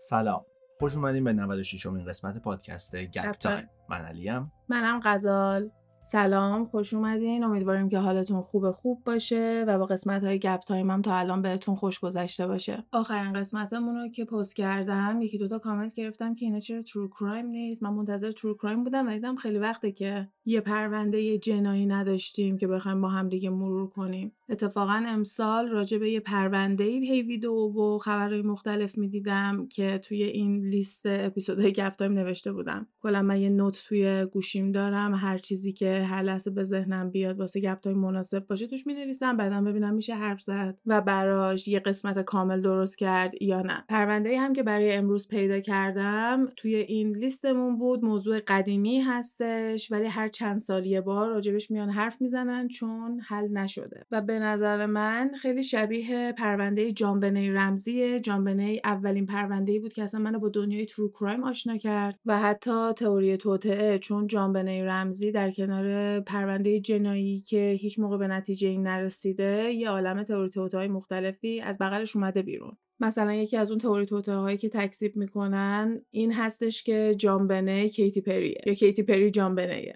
سلام. خوش اومدین به 96 امین قسمت پادکست گپ تایم. من علیم. منم غزال. سلام خوش اومدین. امیدواریم که حالتون خوب خوب باشه و با قسمت های گپ تایم هم تا الان بهتون خوش گذشته باشه. آخرین قسمتمون رو که پست کردم یکی دوتا کامنت گرفتم که اینا چرا true crime نیست. من منتظر true crime بودم و دیدم خیلی وقته که یه پرونده جنایی نداشتیم که بخوایم با هم دیگه مرور کنیم. اتفاقا امسال راجع به یه پرونده ای هی ویدیو و خبرهای مختلف می‌دیدم که توی این لیست اپیزودهای گپ تایم نوشته بودم. کلا من یه note توی گوشیم دارم هر چیزی که هر لحظه به ذهنم بیاد واسه گپ تایم مناسب باشه توش می نویسم بعدم ببینم میشه حرف زد و براش یه قسمت کامل درست کرد یا نه. پرونده هم که برای امروز پیدا کردم توی این لیستمون بود موضوع قدیمی هستش ولی هر چند سال یه بار راجبش میان حرف می‌زنن چون حل نشده. و به نظر من خیلی شبیه پرونده جانبنی رمزیه. جانبنی اولین پرونده بود که اصلا منو با دنیای ترو کرایم آشنا کرد و حتی تئوری توطعه چون جانبنی رمزی در کنار پرونده جنایی که هیچ موقع به نتیجه ای نرسیده یه عالم تئوری توطئه مختلفی از بغلش اومده بیرون. مثلا یکی از اون تئوری توطئه هایی که تکذیب می‌کنن این هستش که جانبنه کیتی پریه یا کیتی پری جانبنه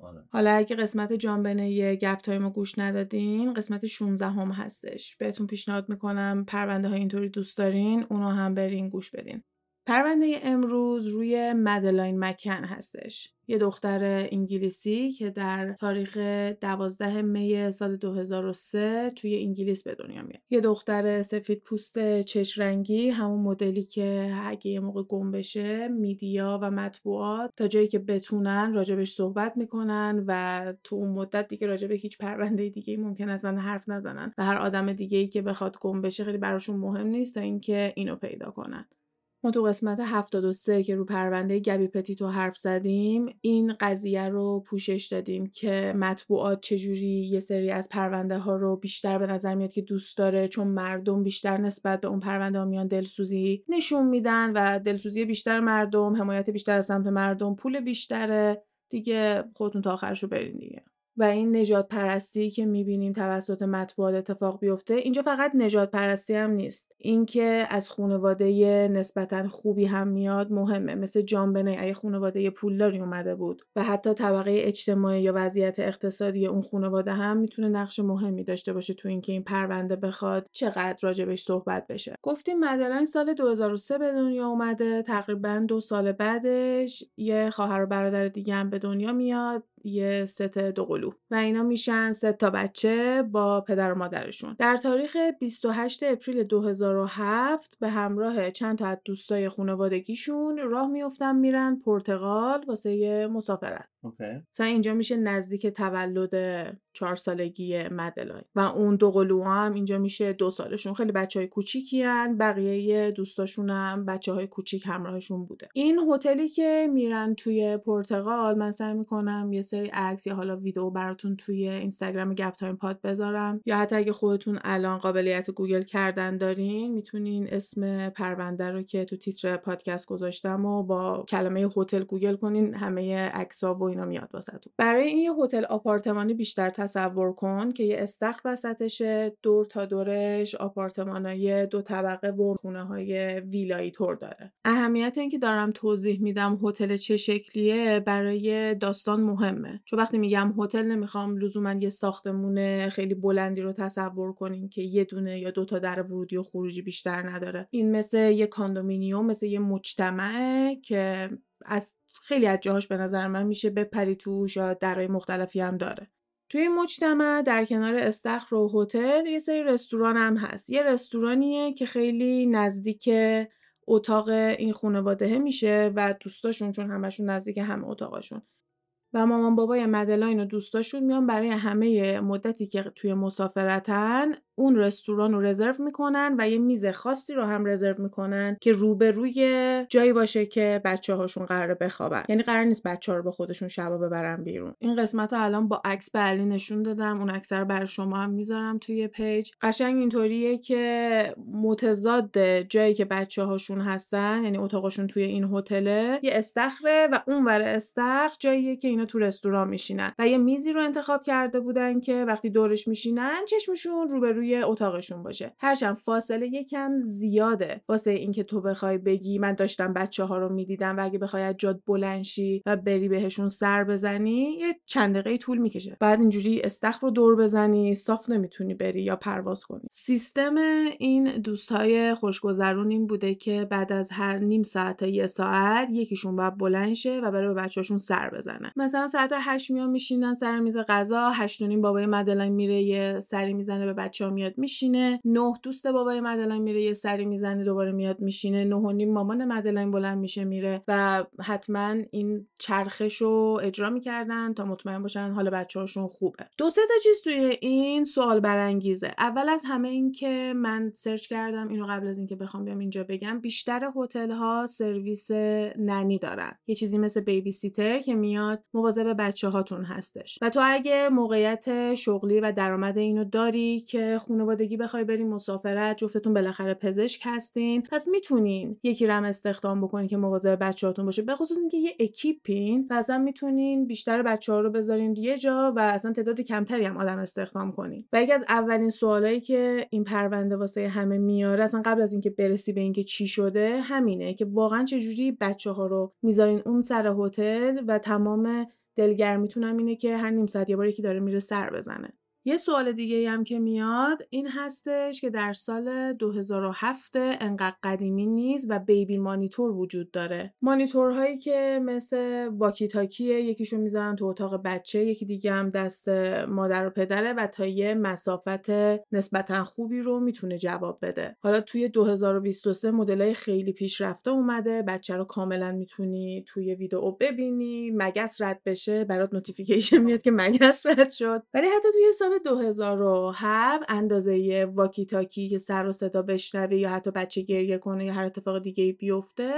آره. حالا اگه قسمت جانبنه گپ تایم گوش ندادین قسمت 16 هم هستش. بهتون پیشنهاد می‌کنم پرونده های اینطوری دوست دارین اونو هم برین گوش بدین. پرونده امروز روی مدلاین مکن هستش. یه دختر انگلیسی که در تاریخ 12 می سال 2003 توی انگلیس به دنیا میاد. یه دختر سفید پوست چش رنگی همون مدلی که اگه یه موقع گم بشه میدیا و مطبوعات تا جایی که بتونن راجبش صحبت می‌کنن و تو اون مدت دیگه راجب هیچ پرونده دیگه ممکن ازن حرف نزنن و هر آدم دیگه ای که بخواد گم بشه خیلی براشون مهم نیست تا اینکه اینو پیدا کنن. ما تو قسمت 73 که رو پرونده گبی پتیتو حرف زدیم این قضیه رو پوشش دادیم که مطبوعات چجوری یه سری از پرونده ها رو بیشتر به نظر میاد که دوست داره چون مردم بیشتر نسبت به اون پرونده ها میان دلسوزی نشون میدن و دلسوزی بیشتر مردم حمایت بیشتر از سمت مردم پول بیشتره. دیگه خودتون تا آخرش رو برین دیگه. و این نجات پرستی که می‌بینیم توسط مطبوعات اتفاق بیفته اینجا فقط نجات پرستی هم نیست. اینکه از خانواده نسبتا خوبی هم میاد مهمه. مثل جانبنه اگه خانواده پولداری اومده بود و حتی طبقه اجتماعی یا وضعیت اقتصادی اون خانواده هم می‌تونه نقش مهمی داشته باشه تو اینکه این پرونده بخواد چقدر راجبش صحبت بشه. گفتیم مدلن سال 2003 به دنیا اومده تقریبا دو سال بعدش یه خواهر و برادر دیگه هم به دنیا میاد. یه ست دوقلو و اینا میشن سه تا بچه با پدر و مادرشون. در تاریخ 28 اپریل 2007 به همراه چند تا از دوستای خانوادگیشون راه میفتن میرن پرتغال واسه مسافرت. مثلا اینجا میشه نزدیک تولد چهار سالگی مدلاین و اون دو قلو هم اینجا میشه دو سالشون. خیلی بچه های کوچیکی هستن. بقیه دوستاشون هم بچه های کوچیک همراهشون بوده. این هتلی که میرن توی پرتغال من سعی می‌کنم یه سری عکس یا حالا ویدیو براتون توی اینستاگرام Gap Time Pod بذارم. یا حتی اگه خودتون الان قابلیت گوگل کردن دارین می‌تونین اسم پرونده رو که تو تیتر پادکست گذاشتم و با کلمه هتل گوگل کنین همه عکس‌ها و اینا میاد واسهتون. برای این یه هتل آپارتمانی بیشتر تصور کن که یه استخر وسطشه دور تا دورش آپارتمانای دو طبقه و خونه های ویلایی طور داره. اهمیت اینکه دارم توضیح میدم هتل چه شکلیه برای داستان مهمه. چون وقتی میگم هتل نمی‌خوام لزوما یه ساختمون خیلی بلندی رو تصور کنین که یه دونه یا دو تا در ورودی و خروجی بیشتر نداره. این مثل یه کاندومینیوم مثل یه مجتمعه که از خیلی از جاهاش به نظر من میشه بپری توش یا درای مختلفی هم داره. توی مجتمع در کنار استخر و هتل یه سری رستوران هم هست. یه رستورانیه که خیلی نزدیک اتاق این خانواده میشه و دوستاشون چون همشون نزدیک همه اتاقشون و مامان بابای مدلاین و دوستاشون میان برای همه مدتی که توی مسافرتن اون رستوران رو رزرو می‌کنن و یه میز خاصی رو هم رزرو می‌کنن که روبروی جایی باشه که بچه هاشون قراره بخوابن. یعنی قرار نیست بچه ها رو با خودشون شبا ببرن بیرون. این قسمت ها الان با عکس بهت نشون دادم. اون عکس رو برای شما هم می‌ذارم توی پیج. قشنگ اینطوریه که متضاد جایی که بچه هاشون هستن یعنی اتاقشون توی این هتله یه استخره و اون ور استخر جاییه که اینا تو رستوران میشینن و یه میزی رو انتخاب کرده بودن که وقتی دورش میشینن چشمشون روبروی اتاقشون باشه. هرچند فاصله یکم زیاده واسه اینکه تو بخوای بگی من داشتم بچه ها رو می‌دیدم و اگه بخوای از جاد بلنشی و بری بهشون سر بزنی یه چند دقیقه طول می‌کشه. بعد اینجوری استخر رو دور بزنی صاف نمی‌تونی بری یا پرواز کنی. سیستم این دوستای خوشگذرون این بوده که بعد از هر نیم ساعت تا یه ساعت یکیشون باید بلند شه و بره به بچه‌هاشون سر بزنه مثلا ساعت 8 میان میشینن سر میز غذا 8 نیم بابای مدلن میره یه سری می‌زنه به بچه ها میاد میشینه. نه دوست بابای مدلن میره یه سری می‌زنه دوباره میاد میشینه. نه و نیم مامان مدلاین بلند میشه میره و حتما این چرخش رو اجرا می‌کردن تا مطمئن باشن حال بچه هاشون خوبه. دو سه تا چیز توی این سوال برانگیزه. اول از همه این که من search کردم اینو قبل از اینکه بخوام بیام اینجا بگم بیشتر هتل ها سرویس nanny دارن. یه چیزی مثل babysitter که میاد مواظب بچه هاتون هستش. و تو اگه موقعیت شغلی و درآمد اینو داری که خانوادگی بخوای بریم مسافرت جفتتون بالاخره پزشک هستین پس می‌تونین یکی رو هم استخدام بکنین که مواظب بچه‌هاتون باشه. به خصوص اینکه یه اکیپین و اصلا می‌تونین بیشتر بچه ها رو بذارین یه جا و اصلا تعداد کمتری هم آدم استخدام کنین. و یکی از اولین سوالایی که این پرونده واسه همه میاره اصلا قبل از اینکه برسی به اینکه چی شده همینه که واقعا چجوری بچه ها رو می‌ذارین اون سر هتل و تمام دلگرمیتونم اینه که هر نیم ساعت یه بار یکی داره میره سر بزنه. یه سوال دیگه هم که میاد این هستش که در سال 2007 انقدر قدیمی نیست و بیبی مانیتور وجود داره. مانیتورهایی که مثل واکی تاکیه یکیشو می‌ذارن تو اتاق بچه یکی دیگه هم دست مادر و پدره و تا یه مسافت نسبتا خوبی رو می‌تونه جواب بده. حالا توی 2023 مدلای خیلی پیشرفته اومده بچه رو کاملا می‌تونی توی ویدیو ببینی مگس رد بشه برات notification میاد که مگس رد شد. ولی حتی توی سال 2007 اندازه walkie talkie که سر و صدا بشنوه یا حتی بچه گریه کنه یا هر اتفاق دیگه بیفته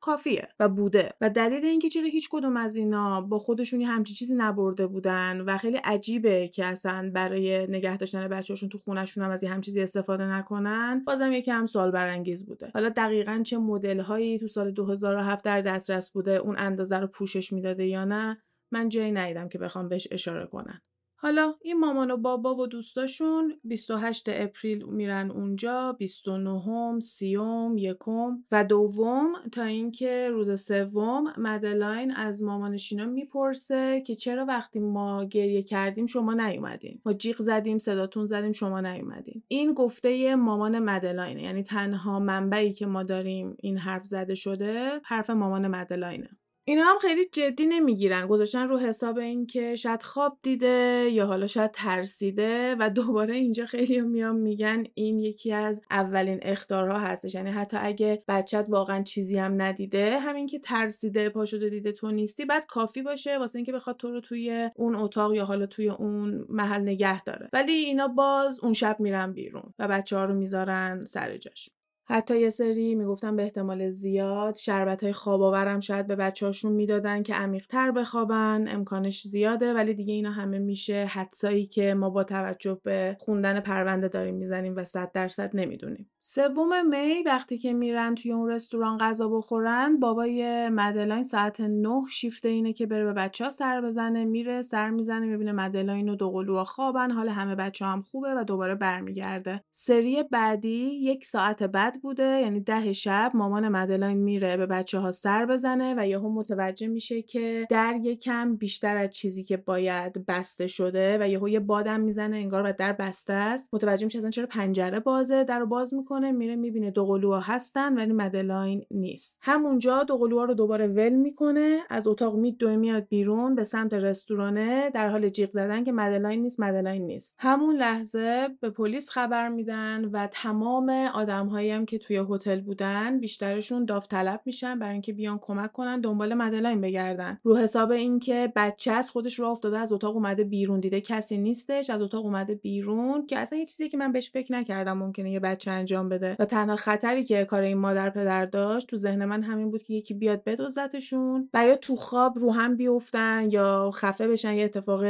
کافیه و بوده. و دلیل اینکه چرا هیچ کدوم از اینا با خودشون یه همچین چیزی نبرده بودن و خیلی عجیبه که اصلا برای نگه داشتن بچه‌هاشون تو خونشون هم از این همچین چیزی استفاده نکنن بازم یکم سوال برانگیز بوده. حالا دقیقا چه مدل هایی تو سال 2007 در دسترس بوده اون اندازه رو پوشش می‌داده یا نه من جایی ندیدم که بخوام بهش اشاره کنن حالا این مامان و بابا و دوستاشون 28 اپریل میرن اونجا 29 سی‌ام یکم و دوم تا اینکه روز سوم مدلاین از مامانش اینا می‌پرسه که چرا وقتی ما گریه کردیم شما نیومدین؟ ما جیغ زدیم صداتون زدیم شما نیومدین. این گفته مامان مدلاینه یعنی تنها منبعی که ما داریم این حرف زده شده حرف مامان مدلاینه. اینا هم خیلی جدی نمی‌گیرن. گذاشتن رو حساب این که شاید خواب دیده یا حالا شاید ترسیده و دوباره اینجا خیلی میان میگن این یکی از اولین اختارها هستش. یعنی حتی اگه بچت واقعا چیزی هم ندیده همین که ترسیده پا شده دیده تو نیستی بعد کافی باشه واسه اینکه بخواد تو رو توی اون اتاق یا حالا توی اون محل نگه داره. ولی اینا باز اون شب میرن بیرون و بچه ها رو می‌ذارن سر جاش. حتی یه سری می‌گفتن به احتمال زیاد شربت های خواب آورم شاید به بچه هاشون می‌دادن که عمیقتر بخوابن امکانش زیاده ولی دیگه اینا همه میشه حدسایی که ما با توجه به خوندن پرونده داریم می‌زنیم و صد درصد نمی‌دونیم. سوم می وقتی که میرن توی اون رستوران غذا بخورن بابای مدلاین ساعت نه شیفت اینه که بره به بچه ها سر بزنه میره سر می‌زنه می‌بینه مدلاین و دوقلوها خوابن حال همه بچه هم خوبه و دوباره برمیگرده. سری بعدی یک ساعت بعد بوده یعنی ده شب مامان مدلاین میره به بچه ها سر بزنه و یهو متوجه میشه که در یکم بیشتر از چیزی که باید بسته شده و یهو یه بادم می‌زنه انگار و در بسته است. متوجه میشه اصلا چرا پنجره بازه در رو باز می‌کنه میره می‌بینه دوقلوها هستن ولی مدلاین نیست. همونجا دوقلوها رو دوباره ول می‌کنه از اتاق میدوه میاد بیرون به سمت رستورانه در حال جیغ زدن که مدلاین نیست مدلاین نیست. همون لحظه به پلیس خبر میدن و تمام آدمهایی که توی هتل بودن بیشترشون داوطلب میشن برای اینکه بیان کمک کنن دنبال مدلاین بگردن. رو حساب اینکه بچه از خودش راه افتاده از اتاق اومده بیرون دیده کسی نیستش از اتاق اومده بیرون که اصلا یه چیزی که من بهش فکر نکردم ممکنه یه بچه انجام بده. و تنها خطری که کار این مادر پدر داشت تو ذهن من همین بود که یکی بیاد بدزدتشون و یا تو خواب رو هم بیفتن یا خفه بشن یه اتفاق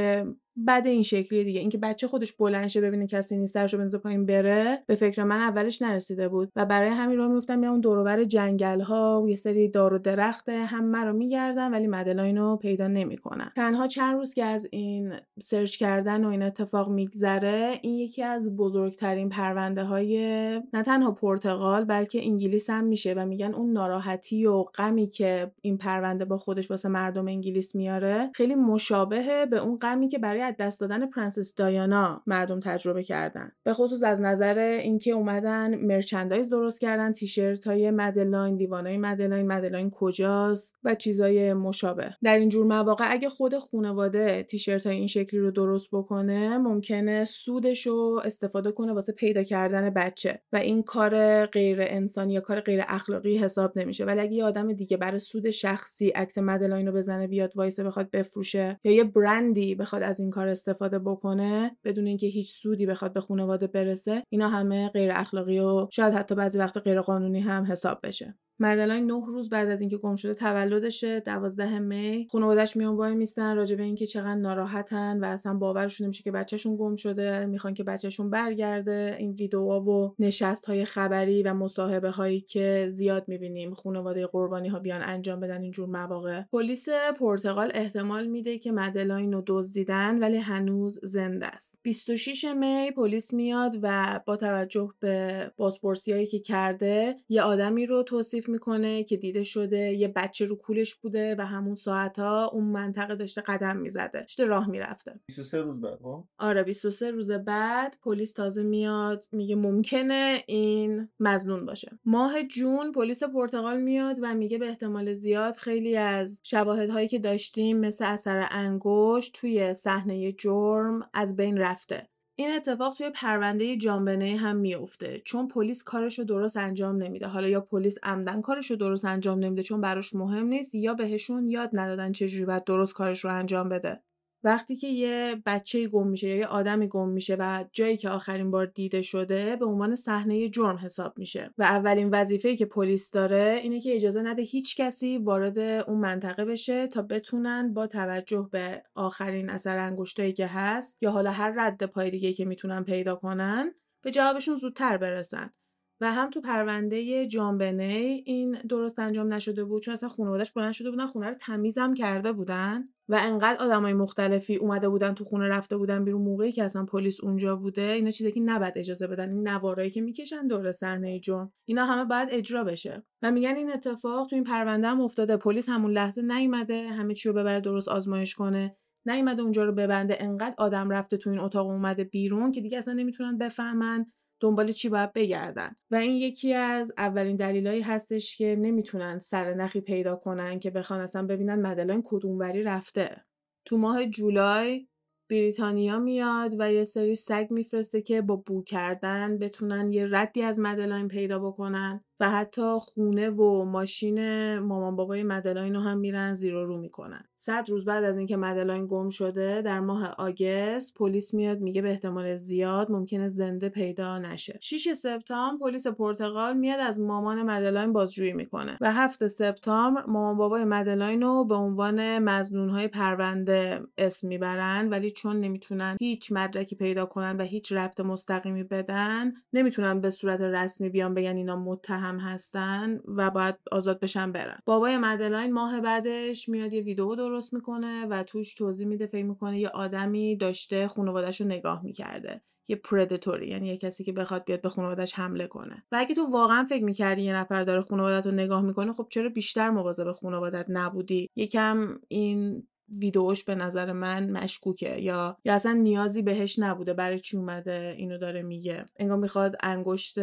بد این شکلی دیگه. اینکه بچه خودش بلند شه ببینه کسی نیست سرشو بندازه پایین بره به فکر من اولش نرسیده بود. و برای همین راه میفتن میرن دور جنگل ها و یه سری دار و درخت همه رو میگردن ولی مدلاین رو پیدا نمی‌کنن تنها چند روز که از این search کردن و این اتفاق میگذره این یکی از بزرگترین پرونده های نه تنها پرتغال بلکه انگلیس هم میشه و میگن اون ناراحتی و غمی که این پرونده با خودش واسه مردم انگلیس میاره خیلی مشابهه به اون غمی که برای از دست دادن پرنسس دایانا مردم تجربه کردن. به خصوص از نظر اینکه اومدن merchandise درست کردن تیشرت های مدلاین دیوانای مدلاین مدلاین کجاست و چیزای مشابه. در این جور مواقع اگه خود خانواده تیشرت های این شکلی رو درست بکنه ممکنه سودش رو استفاده کنه واسه پیدا کردن بچه و این کار غیر انسانی یا کار غیر اخلاقی حساب نمیشه. ولی اگه یه آدم دیگه برای سود شخصی عکس مدلاین رو بزنه بیاد وایسه بخواد بفروشه یا یه برندی بخواد از این کار استفاده بکنه بدون اینکه هیچ سودی بخواد به خانواده برسه اینا همه غیر اخلاقی و شاید حتی بعضی وقت غیر قانونی هم حساب بشه. مدلاین نه روز بعد از اینکه گم شده تولدشه دوازده می. خانواده‌اش میان وای میستن راجع به اینکه چقدر ناراحتن و اصلا باورشون نمیشه که بچهشون گم شده. می‌خوان که بچهشون برگرده. این ویدیوها و نشست های خبری و مصاحبه هایی که زیاد می‌بینیم. خانواده قربانی ها بیان انجام بدن اینجور مواقع. پلیس پرتغال احتمال میده که مدلاین رو دزدیدن ولی هنوز زنده است. 26 می پلیس میاد و با توجه به بازپرسیایی که کرده یه آدمی رو توصیف می‌کنه که دیده شده یه بچه رو کولش بوده و همون ساعت ها اون منطقه داشته قدم می‌زده داشته راه می‌رفته. 23 روز بعد ها آره 23 روز بعد پلیس تازه میاد میگه ممکنه این مزنون باشه. ماه جون پلیس پرتغال میاد و میگه به احتمال زیاد خیلی از شواهدهایی که داشتیم مثل اثر انگشت توی صحنه جرم از بین رفته. این اتفاق توی پرونده جانبنه هم میفته چون پلیس کارش رو درست انجام نمیده. حالا یا پلیس عمدن کارش رو درست انجام نمیده چون براش مهم نیست یا بهشون یاد ندادن چجوری باید درست کارش رو انجام بده. وقتی که یه بچه گم میشه یا یه آدمی گم میشه و جایی که آخرین بار دیده شده به عنوان صحنه جرم حساب میشه. و اولین وظیفه‌ای که پلیس داره اینه که اجازه نده هیچ کسی وارد اون منطقه بشه تا بتونن با توجه به آخرین اثر انگشتایی که هست یا حالا هر رد پای دیگه که می‌تونن پیدا کنن به جوابشون زودتر برسن. و هم تو پرونده جانبنی این درست انجام نشده بود چون اصلا خانواده‌اش بلند شده بودن خونه رو تمیزم کرده بودن و انقدر آدمای مختلفی اومده بودن تو خونه رفته بودن بیرون موقعی که اصلا پلیس اونجا بوده اینا چیزی که نباید اجازه بدن این نوارایی که می‌کشن دور صحنه جرم اینا همه باید اجرا بشه. و میگن این اتفاق تو این پرونده هم افتاده پلیس همون لحظه نیومده همه چی رو ببره درست آزمایش کنه نیومده اونجا رو ببنده انقدر آدم رفته تو این اتاق اومده بیرون که دیگه اصلا نمی‌تونن بفهمن دنبال چی باید بگردن؟ و این یکی از اولین دلیلایی هستش که نمی‌تونن سر نخی پیدا کنن که بخوان اصلا ببینن مدلاین کدوموری رفته. تو ماه جولای بریتانیا میاد و یه سری سگ میفرسته که با بو کردن بتونن یه ردی از مدلاین پیدا بکنن. و حتی خونه و ماشین مامان بابای مدلاین رو هم میرن زیر و رو می‌کنن. صد روز بعد از اینکه مدلاین گم شده در ماه آگست پلیس میاد میگه به احتمال زیاد ممکنه زنده پیدا نشه. 6 سپتامبر پلیس پرتغال میاد از مامان مدلاین بازجویی می‌کنه و 7 سپتامبر مامان بابای مدلاین رو به عنوان مزنون های پرونده اسم می‌برن ولی چون نمی‌تونن هیچ مدرکی پیدا کنن و هیچ ربط مستقیمی بدن نمی‌تونن به صورت رسمی بیان بگن اینا متهم هم هستن و باید آزاد بشن برن. بابای مدلاین ماه بعدش میاد یه ویدیو درست می‌کنه و توش توضیح میده فکر می‌کنه یه آدمی داشته خانوادهش رو نگاه می‌کرده. یه پردتوری یعنی یه کسی که بخواد بیاد به خانوادهش حمله کنه. و اگه تو واقعا فکر می‌کردی یه نفر داره خانوادت رو نگاه می‌کنه خب چرا بیشتر مواظب خانوادت نبودی؟ یکم این ویدیوش به نظر من مشکوکه یا یا اصلا نیازی بهش نبوده برای چی اومده اینو داره میگه. انگار می‌خواد انگشت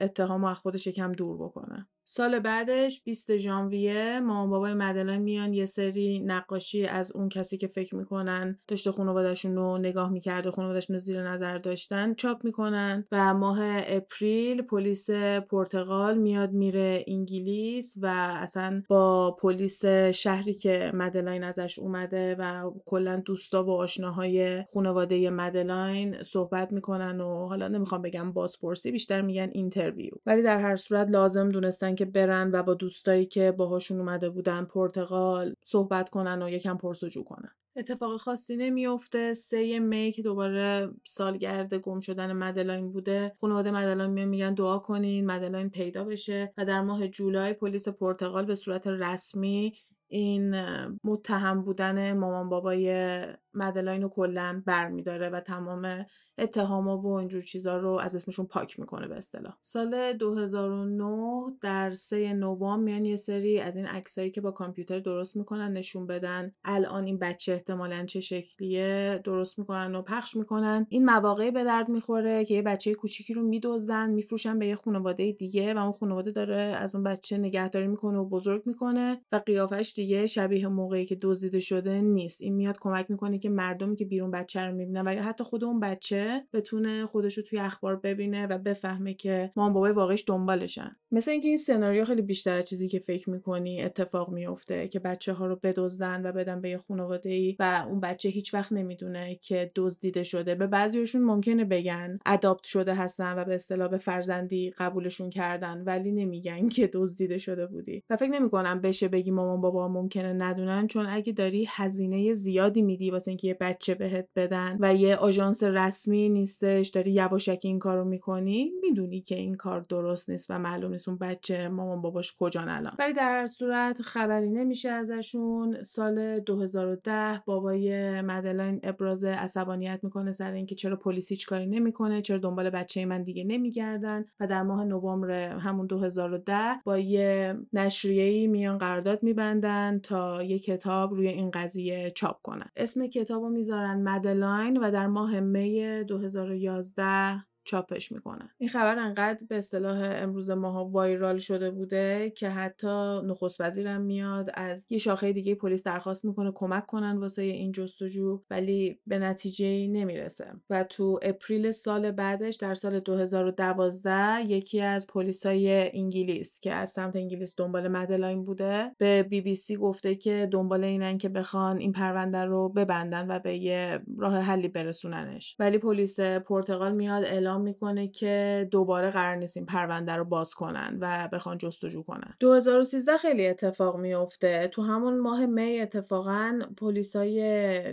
اتهام از خودش یکم دور بکنه. سال بعدش 20 ژانویه مامان بابای مدلن میان یه سری نقاشی از اون کسی که فکر می‌کنن داشته خانوادهشون رو نگاه می‌کرده خانوادهشون رو زیر نظر داشتن چاپ می‌کنن و ماه اپریل پلیس پرتغال میاد میره انگلیس و اصلا با پلیس شهری که مدلاین ازش اومده و کلا دوستا و آشناهای خانواده مدلاین صحبت می‌کنن و حالا نمی‌خوام بگم بازپرسی بیشتر میگن interview. ولی در هر صورت لازم دونستن که برن و با دوستایی که باهاشون اومده بودن پرتغال صحبت کنن و یکم پرسجو کنن. اتفاق خاصی نمیفته سه می که دوباره سالگرد گم شدن مدلاین بوده. خانواده مدلاین میگن دعا کنین مدلاین پیدا بشه و در ماه جولای پلیس پرتغال به صورت رسمی این متهم بودن مامان بابای مدلاین رو کلا برمیداره و تمام اتهاما و اینجور چیزا رو از اسمشون پاک می‌کنه به اصطلاح. سال 2009 در سه نوامبر میان یه سری از این عکسایی که با کامپیوتر درست می‌کنن نشون بدن. الان این بچه احتمالا چه شکلیه درست می‌کنن و پخش می‌کنن. این مواقعی به درد می‌خوره که یه بچه کوچیکی رو میدوزن میفروشن به یه خانواده دیگه و اون خانواده داره از اون بچه نگهداری می‌کنه و بزرگ می‌کنه و قیافش دیگه شبیه موقعی که دزدیده شده نیست. این میاد کمک می‌کنه که مردمی که بیرون بچه رو می‌بینن و حتی خود اون بچه بتونه خودش رو توی اخبار ببینه و بفهمه که مام بابای واقعیش دنبالشن. مثل اینکه این سناریو خیلی بیشتر از چیزی که فکر می‌کنی اتفاق میفته که بچه ها رو بدزدن و بدن به یه خانواده ای و اون بچه هیچ وقت نمی‌دونه که دزدیده شده. به بعضیشون ممکنه بگن اداپت شده هستن و به اصطلاح به فرزندی قبولشون کردن ولی نمیگن که دزدیده شده بودی. و فکر نمی‌کنم بشه بگی مامان بابا ممکنه ندونن چون اگه داری هزینه زیادی میدی واسه اینکه یه بچه بهت بدن و یه آژانس رسمی نیستش داری یواشکی این کارو می‌کنی می‌دونی که این کار درست نیست و معلوم نیست اون بچه مامان باباش کجان الان. ولی در صورت خبری نمیشه ازشون. سال 2010 بابای مدلاین ابراز عصبانیت می‌کنه سر اینکه چرا پلیس هیچ کاری نمی‌کنه چرا دنبال بچه من دیگه نمیگردن و در ماه نوامبر همون 2010 با یه نشریه‌ای میان قرارداد میبندن تا یه کتاب روی این قضیه چاپ کنن. اسم کتابو می‌ذارن مدلاین و در ماه می 2011 چاپش می‌کنن این خبر انقدر به اصطلاح امروز ماها viral شده بوده که حتی نخست وزیرم میاد از یه شاخه دیگه پلیس درخواست می‌کنه کمک کنن واسه این جستجو ولی به نتیجه نمی‌رسه. و تو اپریل سال بعدش در سال 2012 یکی از پلیسای انگلیس که از سمت انگلیس دنبال مدلاین بوده به بی بی سی گفته که دنبال اینن که بخوان این پرونده رو ببندن و به یه راه حلی برسوننش. ولی پلیس پرتغال میاد اعلام می‌کنه که دوباره قرار نیست این پرونده رو باز کنن و بخوان جستجو کنن. 2013 خیلی اتفاق میفته تو همون ماه می اتفاقا پلیسای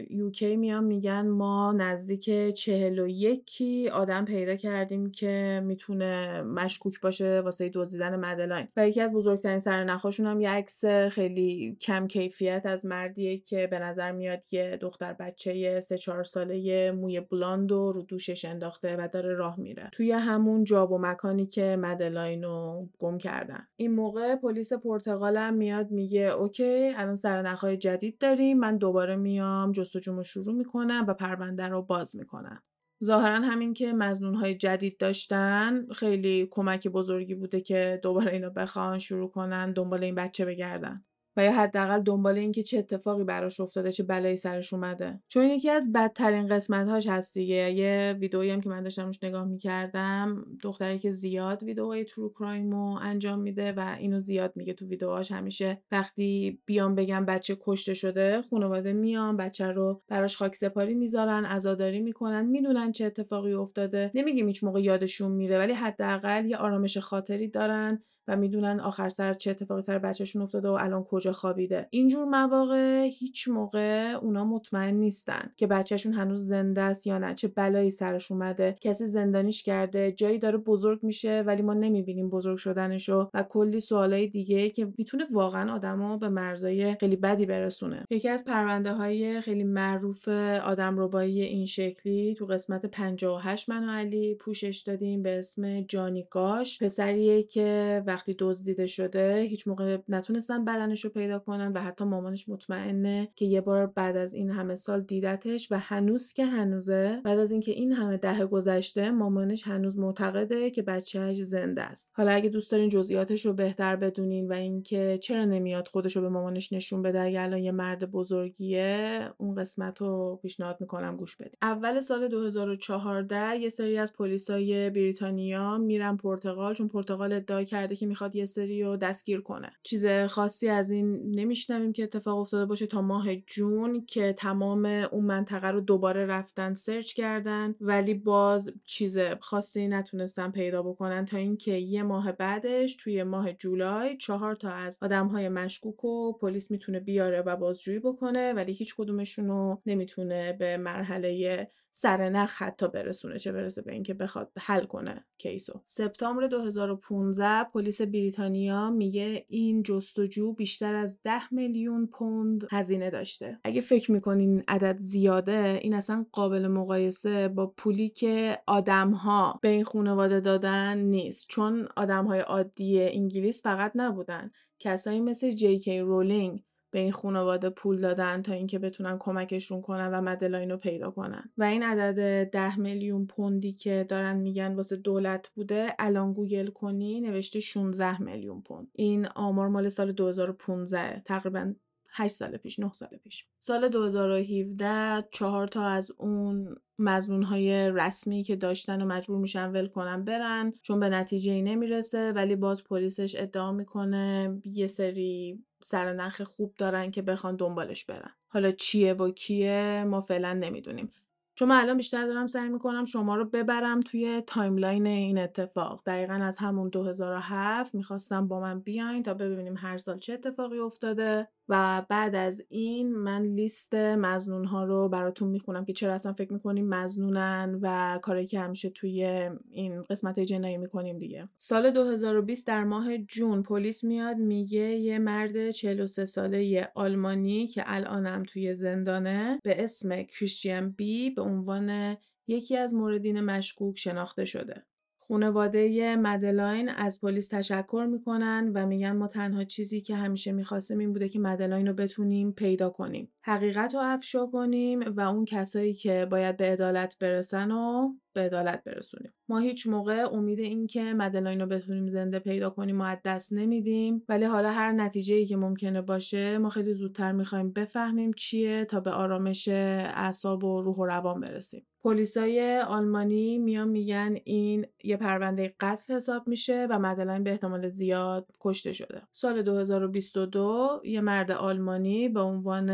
یوکی میان میگن ما نزدیک چهل و یکی آدم پیدا کردیم که می‌تونه مشکوک باشه واسه دزدیدن مدلاین و یکی از بزرگترین سرنخاشون هم یه عکس خیلی کم کیفیت از مردیه که به نظر میاد یه دختر بچه سه چهار ساله موی بلاند و رو دوشش انداخته و داره راه میره. توی همون جا و مکانی که مدلاین رو گم کردن. این موقع پلیس پرتغال هم میاد میگه اوکی الان سرنخهای جدید داریم من دوباره میام جستجومو شروع می‌کنم و پرونده رو باز می‌کنم. ظاهرا همین که های جدید داشتن خیلی کمک بزرگی بوده که دوباره اینو بخوان شروع کنن دنبال این بچه بگردن. و یا حداقل دنبال اینکه چه اتفاقی براش افتاده چه بلایی سرش اومده. چون یکی از بدترین قسمت هاش هست دیگه. یه ویدئویی هم که من داشتم روش نگاه می‌کردم دختری که زیاد ویدئوهای ترو کرایمو انجام میده و اینو زیاد میگه تو ویدئوهاش. همیشه وقتی بیان بگم بچه کشته شده خانواده میان بچه رو براش خاک سپاری می‌ذارن عزاداری می‌کنن می‌دونن چه اتفاقی افتاده. نمیگیم هیچ موقع یادشون میره ولی حداقل یه آرامش خاطری دارن. و می‌دونن آخر سر چه اتفاقی سر بچهشون افتاده و الان کجا خوابیده. اینجور مواقع هیچ موقع اونا مطمئن نیستن که بچهشون هنوز زنده است یا نه چه بلایی سرش اومده. کسی زندانیش کرده جایی داره بزرگ میشه ولی ما نمی‌بینیم بزرگ شدنشو و کلی سوالای دیگه که می‌تونه واقعا آدمو به مرزای خیلی بدی برسونه. یکی از پرونده های خیلی معروف آدم ربایی این شکلی تو قسمت 58 من و علی پوشش دادیم به اسم جانی گاش پسریه که وقتی دزدیده شده هیچ موقع نتونستن بدنش رو پیدا کنن و حتی مامانش مطمئنه که یه بار بعد از این همه سال دیدتش و هنوز که هنوزه بعد از اینکه این همه دهه گذشته مامانش هنوز معتقده که بچهش زنده است. حالا اگه دوست دارین جزئیاتش رو بهتر بدونین و اینکه چرا نمیاد خودش رو به مامانش نشون بده اگه الان یه مرد بزرگیه اون قسمت رو پیشنهاد می‌کنم گوش بدید اول سال 2014 یه سری از پلیسای بریتانیا میرن پرتغال چون پرتغال ادعا کرده که می‌خواد یه سری رو دستگیر کنه. چیز خاصی از این نمیشنویم که اتفاق افتاده باشه تا ماه جون که تمام اون منطقه رو دوباره رفتن سرچ کردن ولی باز چیز خاصی نتونستن پیدا بکنن تا اینکه یه ماه بعدش توی ماه جولای چهار تا از آدم های مشکوک و پلیس می‌تونه بیاره و بازجویی بکنه ولی هیچ کدومشون رو نمی‌تونه به مرحله سرنخ حتی برسونه چه برسه به اینکه بخواد حل کنه کیسو. سپتامبر 2015 پلیس بریتانیا میگه این جستجو بیشتر از 10 میلیون پوند هزینه داشته. اگه فکر می‌کنین عدد زیاده این اصلا قابل مقایسه با پولی که آدمها به این خانواده دادن نیست. چون آدمهای عادی انگلیس فقط نبودن. کسایی مثل جی کی رولینگ به این خانواده پول دادن تا اینکه بتونن کمکشون کنن و مدلاین رو پیدا کنن. و این عدد ده میلیون پوندی که دارن میگن واسه دولت بوده الان گوگل کنی نوشته 16 میلیون پوند. این آمار مال سال 2015 تقریبا 8 سال پیش 9 سال پیش. سال 2017 چهار تا از اون مزنون های رسمی که داشتن و مجبور میشن ول کنن برن. چون به نتیجه ای نمی‌رسه ولی باز پلیسش ادعا می‌کنه یه سری سرنخ خوب دارن که بخوان دنبالش برن. حالا چیه و کیه ما فعلا نمی‌دونیم. چون من الان بیشتر دارم سعی می‌کنم شما رو ببرم توی timeline این اتفاق. دقیقا از همون 2007 می‌خواستم با من بیاین تا ببینیم هر سال چه اتفاقی افتاده. و بعد از این من لیست مزنون ها رو براتون می‌خونم که چرا اصلا فکر می‌کنیم مزنونن و کاری که همیشه توی این قسمت جنایی می‌کنیم دیگه. سال 2020 در ماه جون پلیس میاد میگه یه مرد 43 ساله آلمانی که الانم توی زندانه به اسم کریستیان بی به عنوان یکی از موردین مشکوک شناخته شده. خانواده مدلاین از پلیس تشکر می‌کنن و میگن ما تنها چیزی که همیشه می‌خواستیم این بوده که مدلاین رو بتونیم پیدا کنیم. حقیقت رو افشا کنیم و اون کسایی که باید به عدالت برسن و به عدالت برسونیم. ما هیچ موقع امید این که مدلاین رو بتونیم زنده پیدا کنیم و دست نمیدیم. ولی حالا هر نتیجه ای که ممکنه باشه ما خیلی زودتر می‌خوایم بفهمیم چیه تا به آرامش اعصاب و روح و روان برسیم. پلیسای آلمانی میان میگن این یه پرونده قتل حساب میشه و مدلاین به احتمال زیاد کشته شده. سال 2022 یه مرد آلمانی به عنوان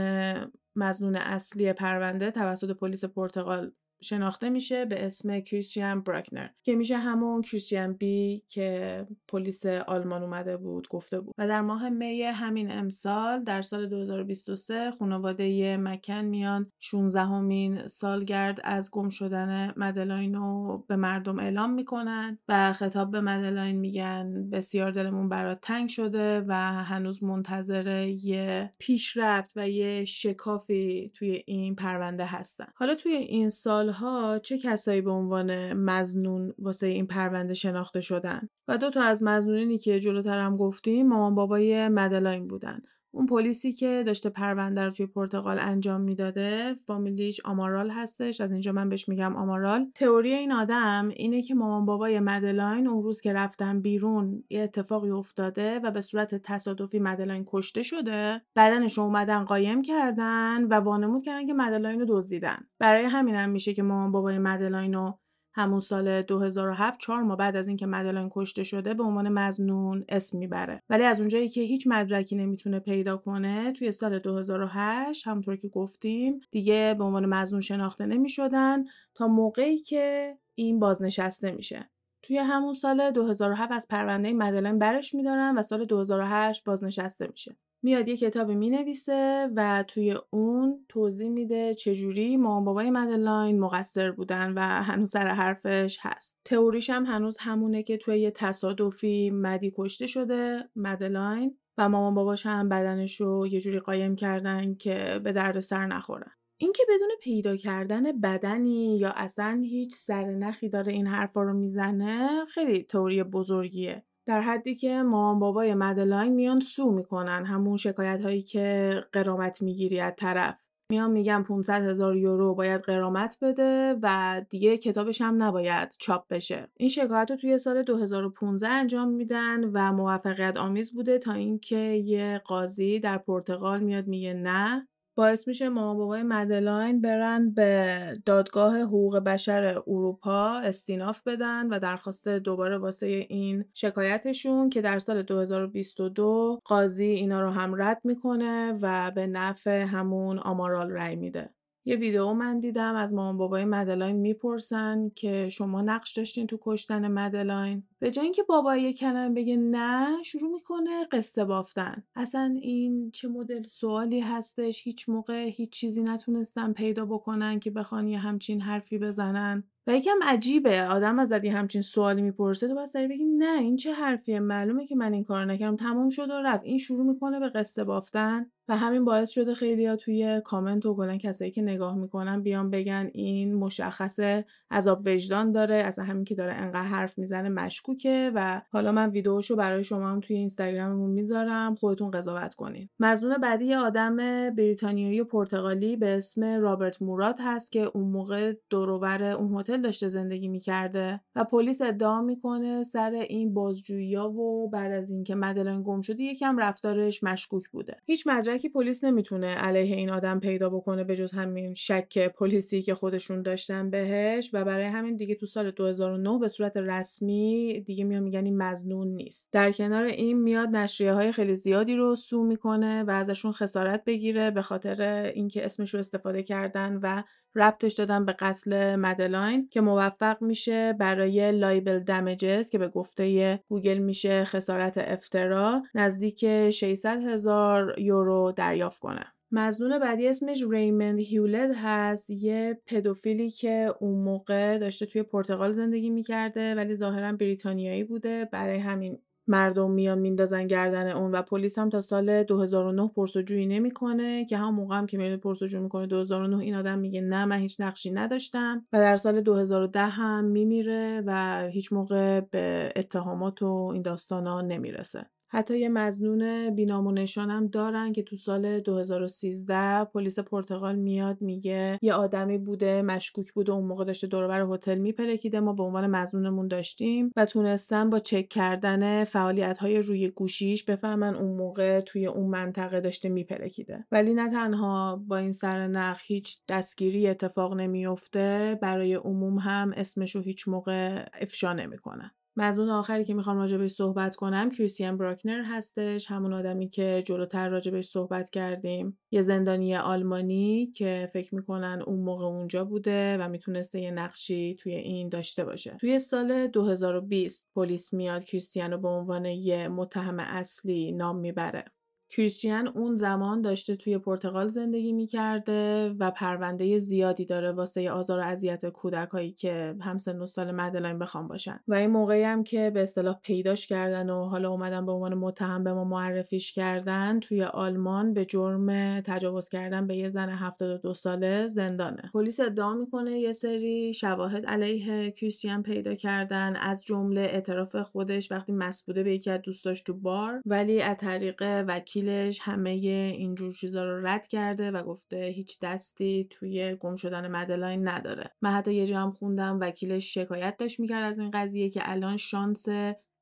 مزنون اصلی پرونده توسط پلیس پرتغال شناخته میشه به اسم کریستیان براکنر که میشه همون کریستیان بی که پلیس آلمان اومده بود گفته بود. و در ماه می همین امسال در سال 2023 خانواده مکن میان 16 همین سالگرد از گم شدن مدلاین رو به مردم اعلام می‌کنن و خطاب به مدلاین میگن بسیار دلمون برات تنگ شده و هنوز منتظر یه پیشرفت و یه شکافی توی این پرونده هستن. حالا توی این سال ها چه کسایی به عنوان مزنون واسه این پرونده شناخته شدن؟ و دو تا از مزنونینی که جلوتر هم گفتیم مامان بابای مدلاین بودن. اون پلیسی که داشته پرونده رو توی پرتغال انجام می‌داده فامیلیش آمارال هستش. از اینجا من بهش میگم آمارال. تئوری این آدم اینه که مامان بابای مدلاین اون روز که رفتن بیرون یه اتفاقی افتاده و به صورت تصادفی مدلاین کشته شده. بدنش رو اومدن قایم کردن و وانمود کردن که مدلاین رو دزدیدن. برای همین هم میشه که مامان بابای مدلاین رو همون سال 2007 چهار ماه بعد از اینکه مدلاین کشته شده به عنوان مزنون اسم می‌بره. ولی از اونجایی که هیچ مدرکی نمی‌تونه پیدا کنه توی سال 2008 همونطور که گفتیم دیگه به عنوان مزنون شناخته نمی‌شدن تا موقعی که این بازنشسته میشه. توی همون سال 2007 از پرونده مدلن برش میدارن و سال 2008 بازنشسته میشه. میاد یه کتابی می‌نویسه و توی اون توضیح میده چجوری مامان بابای مدلاین مقصر بودن و هنوز سر حرفش هست. تئوریش هم هنوز همونه که توی یه تصادفی مدی کشته شده مدلاین و مامان باباش هم بدنش رو یه جوری قایم کردن که به درد سر نخورن. اینکه بدون پیدا کردن بدنی یا اصلا هیچ سرنخی داره این حرفا رو می‌زنه خیلی تئوری بزرگیه. در حدی که مامان بابای مدلاین میان سو می‌کنن همون شکایت هایی که قرامت می‌گیری از طرف. میان میگن 500 هزار یورو باید قرامت بده و دیگه کتابش هم نباید چاپ بشه. این شکایت رو توی سال 2015 انجام میدن و موفقیت آمیز بوده تا اینکه یه قاضی در پرتغال میاد میگه نه باعث میشه مامان بابای مدلاین برن به دادگاه حقوق بشر اروپا استیناف بدن و درخواست دوباره واسه این شکایتشون که در سال 2022 قاضی اینا رو هم رد می‌کنه و به نفع همون آمارال رأی میده. یه ویدیو من دیدم از مامان بابای مدلاین می‌پرسن که شما نقش داشتین تو کشتن مدلاین به جای اینکه بابا یه کلمه بگه نه شروع می‌کنه قصه بافتن. اصلا این چه مدل سوالی هستش؟ هیچ موقع هیچ چیزی نتونستن پیدا بکنن که بخوان یه همچین حرفی بزنن. و یکم عجیبه آدم ازت یه همچین سوالی می‌پرسه تو سری بگی نه این چه حرفیه؟ معلومه که من این کار نکردم. تموم شد و رفت. این شروع می‌کنه به قصه بافتن. و همین باعث شده خیلی ها توی کامنت و کلا کسایی که نگاه می‌کنن بیان بگن این مشخصه عذاب وجدان داره از همین که داره انقدر حرف می‌زنه مشکوکه و حالا من ویدیوشو برای شما هم توی اینستاگراممون می‌ذارم خودتون قضاوت کنین. مزنون بعدی یه آدم بریتانیایی و پرتغالی به اسم رابرت مورات هست که اون موقع دوروبر اون هتل داشته زندگی می‌کرده و پلیس ادعا می‌کنه سر این بازجویی و بعد از اینکه مدلن گم شده یکم رفتارش مشکوک بوده. هیچ مدرکی پلیس نمی‌تونه علیه این آدم پیدا بکنه به جز همین شک پلیسی که خودشون داشتن بهش و برای همین دیگه تو سال 2009 به صورت رسمی دیگه میاد میگن این مزنون نیست. در کنار این میاد نشریه های خیلی زیادی رو sue می‌کنه و ازشون خسارت بگیره به خاطر اینکه اسمش رو استفاده کردن و ربطش دادن به قتل مدلاین که موفق میشه برای libel damages که به گفته گوگل میشه خسارت افترا نزدیک 600 هزار یورو دریافت کنه. مزنون بعدی اسمش ریمند هیولد هست یه پدوفیلی که اون موقع داشته توی پرتغال زندگی می‌کرده ولی ظاهرا بریتانیایی بوده. برای همین مردم میان میندازن گردن اون و پلیس هم تا سال 2009 پرسجویی نمی‌کنه که هم موقع هم که میاد پرسجو می‌کنه 2009 این آدم میگه نه من هیچ نقشی نداشتم. و در سال 2010 هم میمیره و هیچ موقع به اتهامات و این داستانا نمی‌رسه. حتی یه مزنون بینام و نشانم دارن که تو سال 2013 پلیس پرتغال میاد میگه یه آدمی بوده مشکوک بوده اون موقع داشته دوربر هتل میپلکیده ما به عنوان مزنونمون داشتیم و تونستن با چک کردن فعالیت های روی گوشیش بفهمن اون موقع توی اون منطقه داشته میپلکیده. ولی نه تنها با این سرنخ هیچ دستگیری اتفاق نمیفته برای عموم هم اسمشو هیچ موقع افشا نمی‌کنن. مزنون آخری که می‌خوام راجبش صحبت کنم کریستیان براکنر هستش همون آدمی که جلوتر راجبش صحبت کردیم. یه زندانی آلمانی که فکر می‌کنن اون موقع اونجا بوده و می‌تونسته یه نقشی توی این داشته باشه. توی سال 2020 پلیس میاد کریستیان رو به عنوان یه متهم اصلی نام می‌بره. کریستیان اون زمان داشته توی پرتغال زندگی می‌کرده و پرونده زیادی داره واسه آزار و اذیت کودکایی که هم سن و سال مدلاین بخوام باشن. و این موقعی هم که به اصطلاح پیداش کردن و حالا اومدن به عنوان متهم به ما معرفیش کردن توی آلمان به جرم تجاوز کردن به یه زن 72 ساله زندانه. پلیس ادعا می‌کنه یه سری شواهد علیه کریستیان پیدا کردن از جمله اعتراف خودش وقتی مسبوده به یکی از دوستاش تو بار ولی از طریق وکیل وکیلش همه اینجور چیزا رو رد کرده و گفته هیچ دستی توی گم شدن مدلاین نداره. من حتی یه جا هم خوندم وکیلش شکایت داشت می‌کرد از این قضیه که الان شانس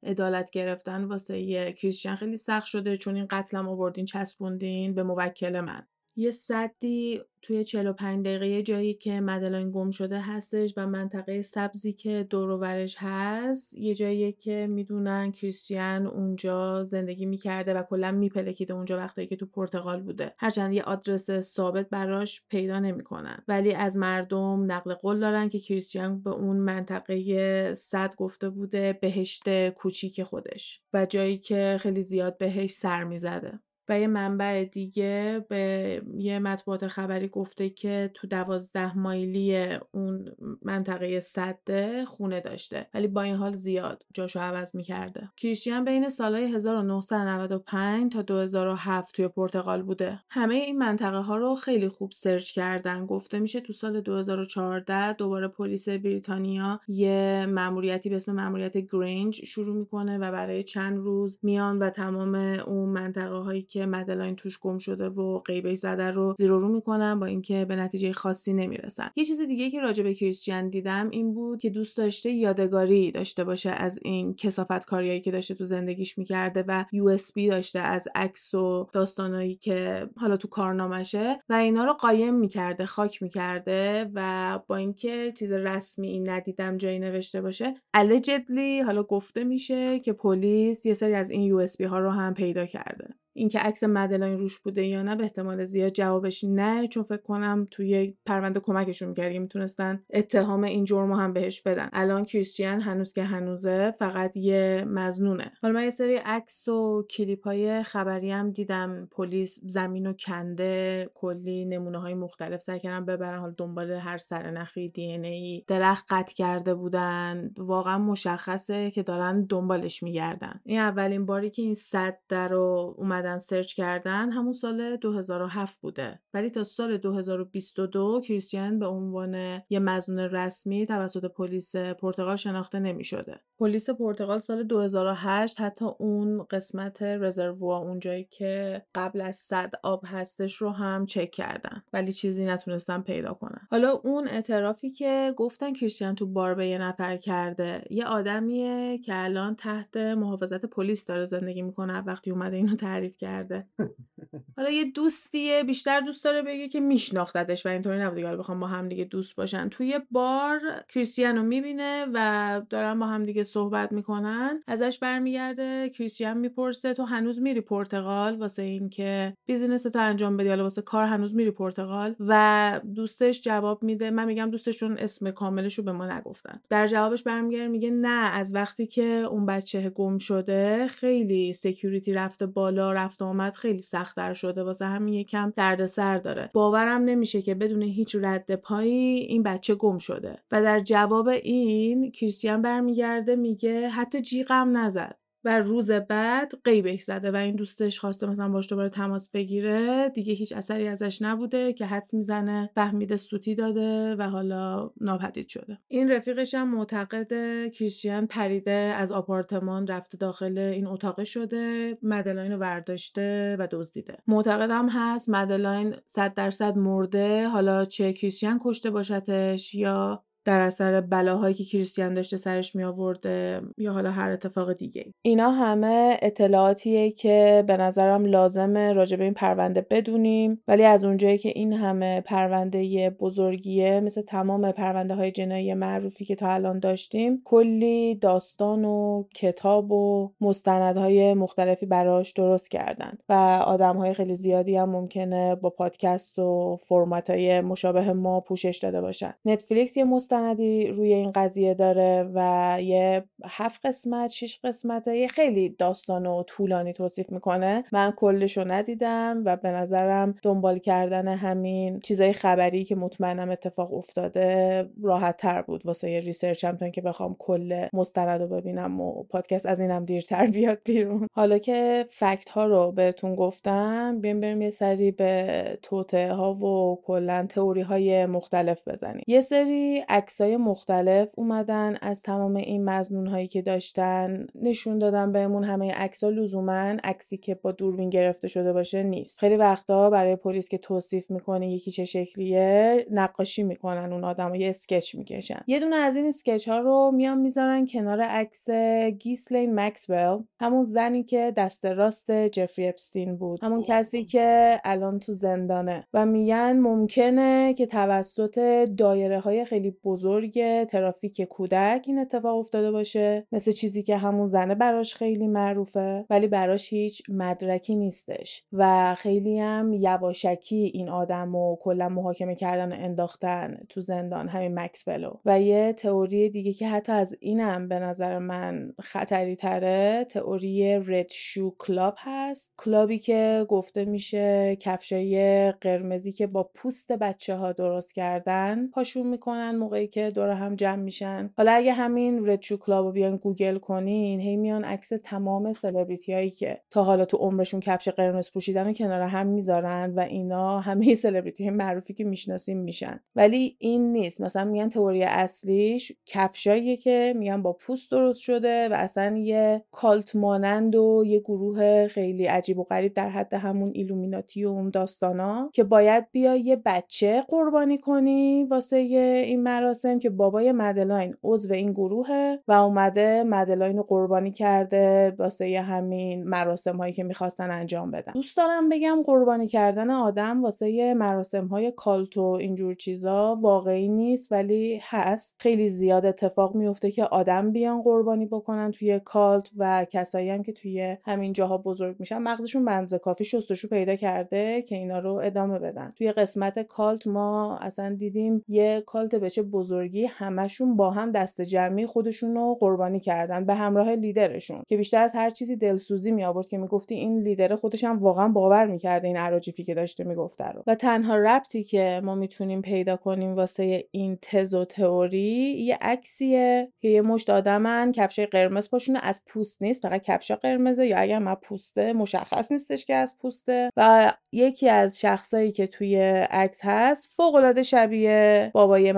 عدالت گرفتن واسه کریستیان خیلی سخت شده چون این قتلم آوردین چسبوندین به موکل من. یه صدی توی 45 دقیقه جایی که مدلاین گم شده هستش و منطقه سبزی که دور هست یه جایی که می‌دونن کریستیان اونجا زندگی می‌کرده و کلا میپلکیده اونجا وقتی که تو پرتغال بوده. هرچند یه آدرس ثابت براش پیدا نمی‌کنن. ولی از مردم نقل قول دارن که کریستیان به اون منطقه صد گفته بوده بهشت کوچیک خودش و جایی که خیلی زیاد بهش سر می‌زده. و یه منبع دیگه به یه مطبوعات خبری گفته که تو دوازده مایلی اون منطقه صده خونه داشته ولی با این حال زیاد جاشو عوض می‌کرده. کریستیان بین سالهای 1995 تا 2007 توی پرتغال بوده. همه این منطقه ها رو خیلی خوب سرچ کردن. گفته میشه تو سال 2014 دوباره پلیس بریتانیا یه ماموریتی به اسم ماموریت گرینج شروع می‌کنه و برای چند روز میان و تمام اون منطقه هایی که که مدلاین توش گم شده و غیبه زده رو زیر رو می‌کنن با اینکه به نتیجه خاصی نمی‌رسن. یه چیز دیگه که راجع به کریستیان دیدم این بود که دوست داشته یادگاری داشته باشه از این کثافت کاریایی که داشته تو زندگیش می‌کرده و یو اس بی داشته از عکس و داستانایی که حالا تو کارنامشه و اینا رو قایم می‌کرده خاک می‌کرده و با اینکه چیز رسمی ندیدم جایی نوشته باشه allegedly حالا گفته میشه که پلیس یه سری از این یو اس بی ها رو هم پیدا کرده. اینکه عکس مدلاین روش بوده یا نه به احتمال زیاد جوابش نه. چون فکر کنم توی پرونده کمکشون می‌کرد می‌تونستن اتهام این جرم هم بهش بدن. الان کریستیان هنوز که هنوزه فقط یه مزنونه. حالا من یه سری عکس و کلیپ های خبری هم دیدم. پلیس زمین و کنده کلی نمونه های مختلف سعی کردن ببرن. حال دنبال هر سرنخی دی ای درخت قطع کرده بودن. واقعا مشخصه که دارن دنبالش میگردن. این اولین باری که این صد رو اومدن سرچ کردن همون سال 2007 بوده. ولی تا سال 2022 کریستیان به عنوان یه مزنون رسمی توسط پلیس پرتغال شناخته نمی شده. پلیس پرتغال سال 2008 حتی اون قسمت رزروا اونجایی که قبل از صد آب هستش رو هم چک کردن. ولی چیزی نتونستن پیدا کنن. حالا اون اعترافی که گفتن کریستیان تو بار به یه نفر کرده یه آدمیه که الان تحت محافظت پلیس داره زندگی می‌کنه. وقتی اومده اینو تعریف کرده. حالا یه دوستیه بیشتر دوست داره بگه که میشناختتش و اینطوری نبوده حالا بخوام با هم دیگه دوست باشن. توی بار کریستیانو می‌بینه و دارن با هم دیگه صحبت می‌کنن. ازش برمیگرده کریستیان می‌پرسه تو هنوز میری پرتغال واسه اینکه business تو انجام بدی؟ حالا واسه کار هنوز میری پرتغال؟ و دوستش جواب میده. من میگم دوستشون اسم کاملش رو به ما نگفتن. در جوابش برمیگرده میگه نه از وقتی که اون بچه گم شده خیلی security رفته بالا رفت آمد خیلی سختتر شده واسه همین یکم دردسر داره. باورم نمیشه که بدون هیچ رد پایی این بچه گم شده. و در جواب این کریستیان برمیگرده میگه حتی جیغم نزد. و روز بعد قیبش زده و این دوستش خواسته مثلا باش دوباره تماس بگیره دیگه هیچ اثری ازش نبوده که حدس می‌زنه فهمیده سوتی داده و حالا ناپدید شده. این رفیقش هم معتقد کریستیان پریده از آپارتمان رفته داخل این اتاق شده مدلاین رو ورداشته و دزدیده. معتقدم هست مدلاین صد درصد مرده حالا چه کریستیان کشته باشتش یا در اثر بلاهایی که کریستیان داشته سرش می آورده یا حالا هر اتفاق دیگه اینا همه اطلاعاتیه که به نظرم لازمه راجع به این پرونده بدونیم. ولی از اونجایی که این همه پرونده بزرگیه مثل تمام پرونده های جنایی معروفی که تا الان داشتیم کلی داستان و کتاب و مستندهای مختلفی براش درست کردن. و آدم های خیلی زیادی هم ممکنه با پادکست و فرمت های مشابه ما پوشش داده باشن. نتفلیکس یه مستندی روی این قضیه داره و یه هفت قسمت شش قسمت یه خیلی داستان و طولانی توصیف می‌کنه. من کلش رو ندیدم و به نظرم دنبال کردن همین چیزای خبری که مطمئنم اتفاق افتاده راحت تر بود. واسه یه ریسرچم تا که بخوام کل مستند رو ببینم و پادکست از اینم دیرتر بیاد بیرون. حالا که فکت ها رو بهتون گفتم بیایم بریم یه سری به توته ها و کلا تئوری های مختلف بزنیم. یه سری عکسای مختلف اومدن از تمام این مزنون هایی که داشتن نشون دادن بهمون همه عکس‌ها لزوما عکسی که با دوربین گرفته شده باشه نیست. خیلی وقتا برای پلیس که توصیف می‌کنه یکی چه شکلیه نقاشی می‌کنن اون آدم یه اسکچ می‌کشن. یه دونه از این اسکچ ها رو میان می‌ذارن کنار عکس گیسلین مکسول همون زنی که دست راست جفری اپستین بود. همون کسی که الان تو زندانه. و میگن ممکنه که توسط دایره های خیلی بزرگ ترافیک کودک این اتفاق افتاده باشه. مثل چیزی که همون زنه براش خیلی معروفه ولی براش هیچ مدرکی نیستش. و خیلی هم یواشکی این آدم و کلا محاکمه کردن و انداختن تو زندان همین مکسول و. و یه تئوری دیگه که حتی از اینم به نظر من خطری تره تئوری red shoe club هست. کلابی که گفته میشه کفشای قرمزی که با پوست بچه ها درست کردن پاشون می‌کنن موقع که دور هم جمع میشن. حالا اگه همین red shoe club رو بیان گوگل کنین هی میان عکس تمام سلبریتی هایی که تا حالا تو عمرشون کفش قرمز پوشیدن و کنار هم می‌ذارن و اینا همه سلبریتی معروفی که می‌شناسیم میشن. ولی این نیست. مثلا میگن تئوری اصلیش کفشاییه که میگن با پوست درست شده و اصلا یه cult مانند و یه گروه خیلی عجیب و غریب در حد همون ایلومیناتی و اون داستانا که باید بیا یه بچه قربانی کنی واسه این مراسم. که بابای مدلاین عضو این گروهه و اومده مدلاین رو قربانی کرده واسه همین مراسم هایی که می‌خواستن انجام بدن. دوست دارم بگم قربانی کردن آدم واسه مراسم های cult و اینجور چیزا واقعی نیست ولی هست. خیلی زیاد اتفاق میفته که آدم بیان قربانی بکنن توی cult و کسایی هم که توی همین جاها بزرگ میشن. مغزشون بنز کافی شستشو پیدا کرده که اینا رو ادامه بدن. توی قسمت کالت ما اصلا دیدیم یه کالت به چه بزرگی همشون با هم دست جمعی خودشون رو قربانی کردن به همراه لیدرشون که بیشتر از هر چیزی دلسوزی می آورد که می‌گفتی این لیدر خودش هم واقعا باور می‌کرده این عراجیفی که داشته می‌گفته رو. و تنها ربطی که ما می‌تونیم پیدا کنیم واسه این تز و تئوری یه عکسیه که یه مشت آدمن کفشای قرمز پاشونه از پوست نیست فقط کفش قرمزه یا اگر ما پوسته مشخص نیستش که از پوسته. و یکی از شخصایی که توی عکس هست فوق العاده شبیه بابای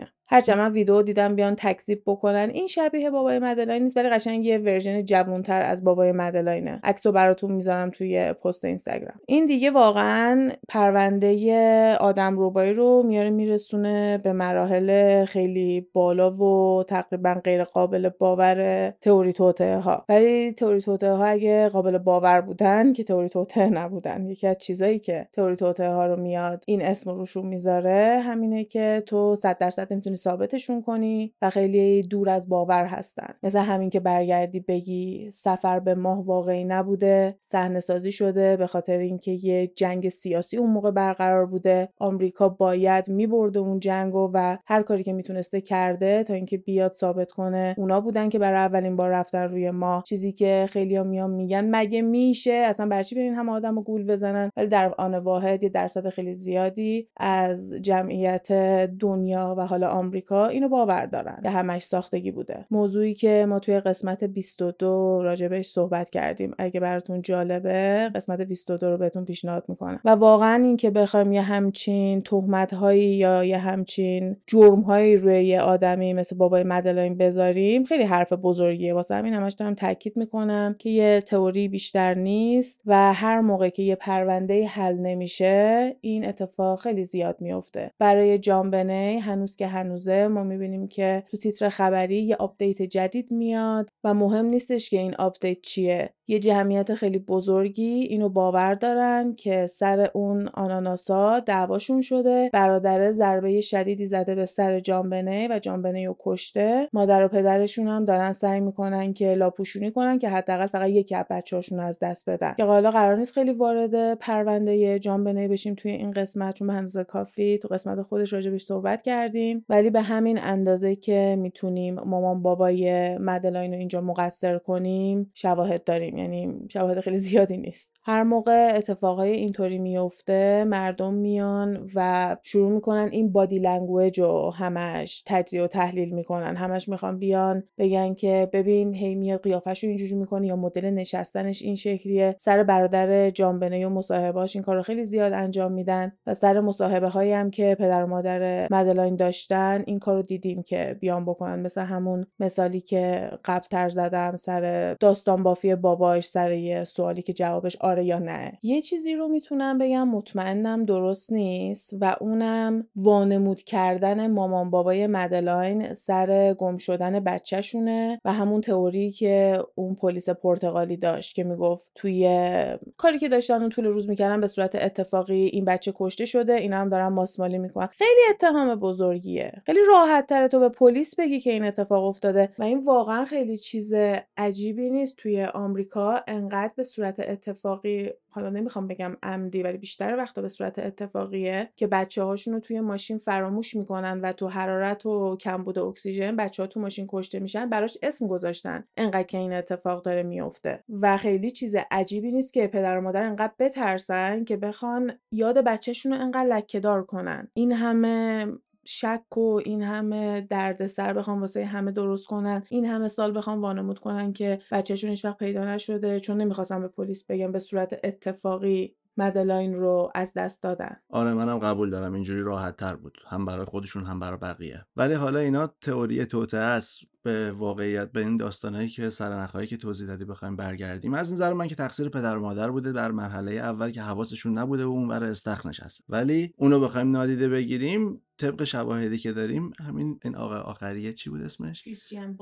مدلاینه هرچند من ویدیو دیدم بیان تکذیب بکنن. این شبیه بابای مدلاین نیست ولی قشنگ یه ورژن جوونتر از بابای مدلاینه. عکسو براتون می‌ذارم توی پست اینستاگرام. این دیگه واقعا پرونده آدم روبایی رو میاره میرسونه به مراحل خیلی بالا و تقریبا غیر قابل باور تئوری توته ها ولی تئوری توته ها اگه قابل باور بودن که تئوری توته نبودن. یکی از چیزایی که تئوری توته ها رو میاد این اسم روشون می‌ذاره همینه که تو 100 درصد نمی‌تونی ثابتشون کنی و خیلی دور از باور هستن. مثل همین که برگردی بگی سفر به ماه واقعی نبوده صحنه سازی شده به خاطر اینکه یه جنگ سیاسی اون موقع برقرار بوده. آمریکا باید میبرده اون جنگو و هر کاری که می‌تونسته کرده تا اینکه بیاد ثابت کنه اونا بودن که برای اولین بار رفتن روی ماه. چیزی که خیلی میان میگن مگه میشه؟ اصلا برای چی ببین هم آدم گول بزنن؟ ولی در آن واحد یه درصد خیلی زیادی از جمعیت دنیا و حالا آمریکا اینو باور دارن. که همش ساختگی بوده. موضوعی که ما توی قسمت 22 راجبش صحبت کردیم. اگه براتون جالبه قسمت 22 رو بهتون پیشنهاد می‌کنم. و واقعا این که بخوایم یه همچین تهمت هایی یا یه همچین جرم هایی روی یه آدمی مثل بابای مدلاین بذاریم خیلی حرف بزرگیه. واسه همین همش دارم تاکید می‌کنم که یه تئوری بیشتر نیست و هر موقع که یه پرونده حل نمیشه این اتفاق خیلی زیاد میفته برای جان‌بنه هنوز که هنوز ما می‌بینیم که تو تیتر خبری یه update جدید میاد و مهم نیستش که این update چیه. یه جمعیت خیلی بزرگی اینو باور دارن که سر اون آناناسا دعواشون شده برادره ضربه شدیدی زده به سر جانبنه و جانبنه رو کشته. مادر و پدرشون هم دارن سعی می‌کنن که لاپوشونی کنن که حداقل فقط یکی از بچه‌هاشون از دست بدن. که حالا قرار نیست خیلی وارد پرونده جانبنه بشیم توی این قسمت چون به کافی تو قسمت خودش راجبش صحبت کردیم. ولی به همین اندازه که می‌تونیم مامان بابای مدلاین رو اینجا مقصر کنیم شواهد داریم. یعنی شواهد خیلی زیادی نیست. هر موقع اتفاقای اینطوری میفته مردم میان و شروع می‌کنن این body language رو همش تجزیه و تحلیل می‌کنن. همش می‌خوان بیان بگن که ببین هی میاد قیافش رو اینجوری می‌کنه یا مدل نشستنش این شکلیه. سر برادر جانبنه و مصاحبهاش این کارو خیلی زیاد انجام میدن و سر مصاحبه هایی هم که پدر و مادر مدلاین داشتن این کارو دیدیم که بیان بکنن. مثل همون مثالی که قبل تر زدم سر داستان بافی باباش سر یه سوالی که جوابش آره یا نه. یه چیزی رو می‌تونم بگم مطمئنم درست نیست و اونم وانمود کردن مامان بابای مدلاین سر گم شدن بچهشونه و همون تئوری که اون پلیس پرتغالی داشت که می‌گفت توی کاری که داشتن اون طول روز می‌کردن به صورت اتفاقی این بچه کشته شده اینا هم دارن ماسمالی می‌کنن. خیلی اتهام بزرگیه. خیلی راحت تره تو به پلیس بگی که این اتفاق افتاده و این واقعا خیلی چیز عجیبی نیست توی آمریکا. انقدر به صورت اتفاقی حالا نمی‌خوام بگم عمدی ولی بیشتر وقتا به صورت اتفاقیه که بچه هاشون رو توی ماشین فراموش می‌کنن و تو حرارت و کمبود اکسیژن بچه ها تو ماشین کشته میشن براش اسم گذاشتن انقدر که این اتفاق داره میفته و خیلی چیز عجیبی نیست که پدر و مادر انقدر بترسن که بخوان یاد بچهشون رو انقدر لکهدار کنن. این همه شک و این همه دردسر بخوام واسه همه درست کنن این همه سال بخوام وانمود کنن که بچهشون هیچ وقت پیدا نشده چون نمی‌خواستم به پلیس بگم به صورت اتفاقی مدلاین رو از دست دادن. آره منم قبول دارم. اینجوری راحت تر بود. هم برای خودشون هم برای بقیه. ولی حالا اینا تئوری توته است. به واقعیت به این داستانهایی که سرنخهایی که توضیح دادی بخوایم برگردیم. از نظر من که تقصیر پدر و مادر بوده در مرحله اول که حواسشون نبوده و اونور استخ نشسته. ولی اونو بخوایم نادیده بگیریم. طبق شواهدی که داریم همین این آقا آخریه چی بود اسمش؟ کریستیان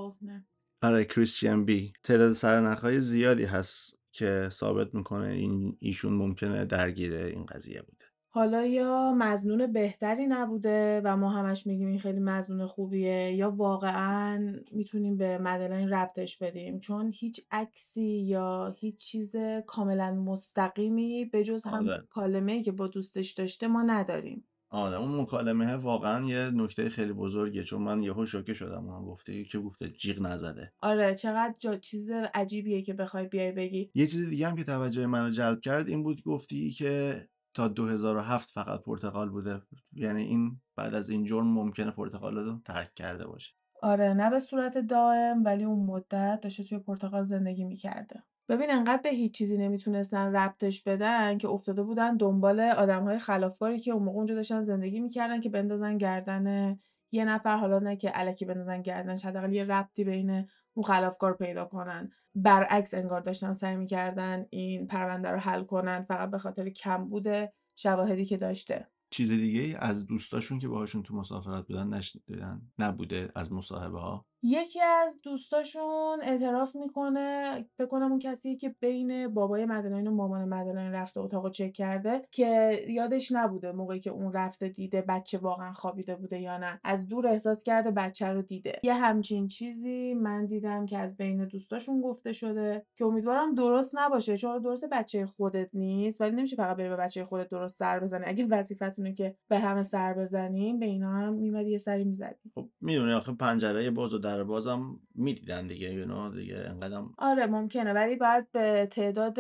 آره کریستیان بی. تعداد سرنخهای زیادی هست. که ثابت می‌کنه این ایشون ممکنه درگیره این قضیه بوده. حالا یا مزنون بهتری نبوده و ما همش میگیم این خیلی مزنون خوبیه یا واقعا می‌تونیم به مدلین ربطش بدیم؟ چون هیچ عکسی یا هیچ چیز کاملا مستقیمی به جز هم آره. کالمه که با دوستش داشته ما نداریم. آره اون مکالمه واقعا یه نکته خیلی بزرگه چون من یهو شوکه شدم اون گفته که گفته جیغ نزده. آره چقدر جا چیز عجیبیه که بخوای بیای بگی. یه چیز دیگه هم که توجه منو جلب کرد این بود گفتی که تا 2007 فقط پرتغال بوده. یعنی این بعد از این جرم ممکنه پرتغال رو ترک کرده باشه. آره نه به صورت دائم ولی اون مدت داشته توی پرتغال زندگی می‌کرده. ببین انقدر به هیچ چیزی نمی‌تونستن ربطش بدن که افتاده بودن دنبال آدمهای خلافکاری که اون موقع اونجا داشتن زندگی می‌کردن که بندازن گردن یه نفر حالا نه که علکی بندازن گردنش حداقل یه ربطی بین اون خلافکار پیدا کنن. برعکس انگار داشتن سعی می‌کردن این پرونده رو حل کنن فقط به خاطر کم بوده شواهدی که داشته. چیز دیگه ای از دوستاشون که باهاشون تو مسافرت بودن نشنیدن نبوده از مصاحبه ها یکی از دوستاشون اعتراف می‌کنه فکر کنم اون کسیه که بین بابای مدلاین و مامان مدلاین رفته اتاق چک کرده که یادش نبوده موقعی که اون رفته دیده بچه واقعا خوابیده بوده یا نه. از دور احساس کرده بچه رو دیده. یه همچین چیزی من دیدم که از بین دوستاشون گفته شده که امیدوارم درست نباشه چون درست بچه خودت نیست ولی نمیشه فقط بری به بچه خودت درست سر بزنی اگه وظیفتونه که به همه سر بزنیم به اینا هم میمدی یه سری می‌زدی. خب می‌دونی آخه پنجره باز و در بازم می‌دیدن دیگه یو دیگه انقدرم آره ممکنه. ولی باید به تعداد